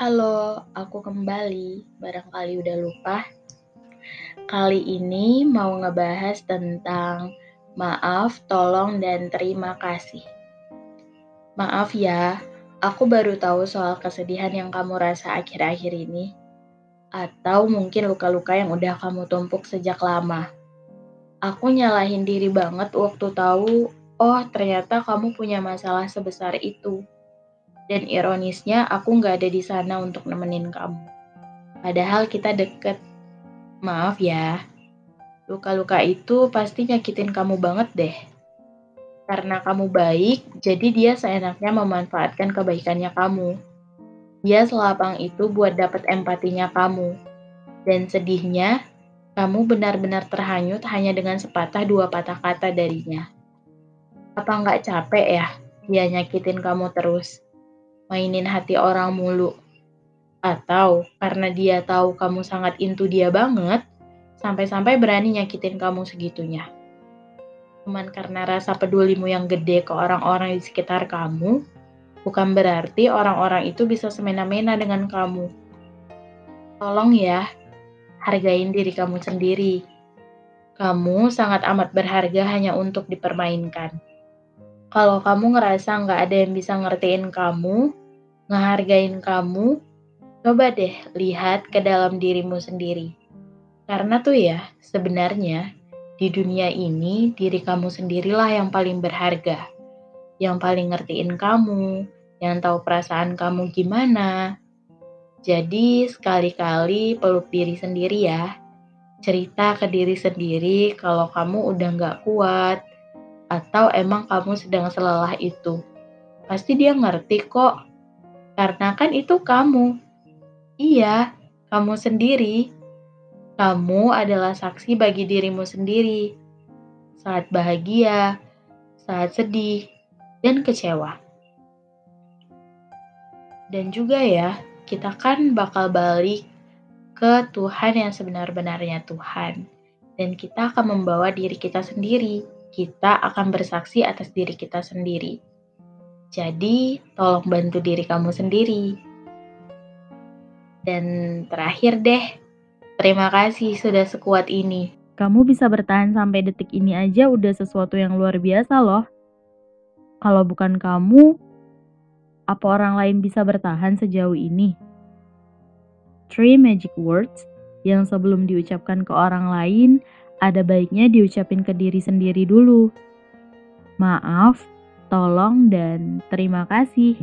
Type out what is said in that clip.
Halo, aku kembali. Barangkali udah lupa. Kali ini mau ngebahas tentang maaf, tolong, dan terima kasih. Maaf ya, aku baru tahu soal kesedihan yang kamu rasa akhir-akhir ini. Atau mungkin luka-luka yang udah kamu tumpuk sejak lama. Aku nyalahin diri banget waktu tahu, oh ternyata kamu punya masalah sebesar itu. Dan ironisnya aku nggak ada di sana untuk nemenin kamu. Padahal kita deket. Maaf ya, luka-luka itu pasti nyakitin kamu banget deh. Karena kamu baik, jadi dia seenaknya memanfaatkan kebaikannya kamu. Dia selapang itu buat dapat empatinya kamu. Dan sedihnya, kamu benar-benar terhanyut hanya dengan sepatah dua patah kata darinya. Apa nggak capek ya dia nyakitin kamu terus? Mainin hati orang mulu? Atau karena dia tahu kamu sangat into dia banget, sampai-sampai berani nyakitin kamu segitunya? Cuman karena rasa pedulimu yang gede ke orang-orang di sekitar kamu, bukan berarti orang-orang itu bisa semena-mena dengan kamu. Tolong ya, hargain diri kamu sendiri. Kamu sangat amat berharga hanya untuk dipermainkan. Kalau kamu ngerasa nggak ada yang bisa ngertiin kamu, ngehargain kamu, coba deh lihat ke dalam dirimu sendiri. Karena tuh ya, sebenarnya di dunia ini diri kamu sendirilah yang paling berharga, yang paling ngertiin kamu, yang tahu perasaan kamu gimana, jadi sekali-kali peluk diri sendiri ya. Cerita ke diri sendiri kalau kamu udah nggak kuat atau emang kamu sedang selelah itu. Pasti dia ngerti kok. Karena kan itu kamu. Iya, kamu sendiri. Kamu adalah saksi bagi dirimu sendiri. Saat bahagia, saat sedih, dan kecewa. Dan juga ya, kita kan bakal balik ke Tuhan yang sebenar-benarnya Tuhan. Dan kita akan membawa diri kita sendiri. Kita akan bersaksi atas diri kita sendiri. Jadi, tolong bantu diri kamu sendiri. Dan terakhir deh, terima kasih sudah sekuat ini. Kamu bisa bertahan sampai detik ini aja udah sesuatu yang luar biasa loh. Kalau bukan kamu, apa orang lain bisa bertahan sejauh ini? Three magic words yang sebelum diucapkan ke orang lain, ada baiknya diucapin ke diri sendiri dulu. Maaf, tolong, dan terima kasih.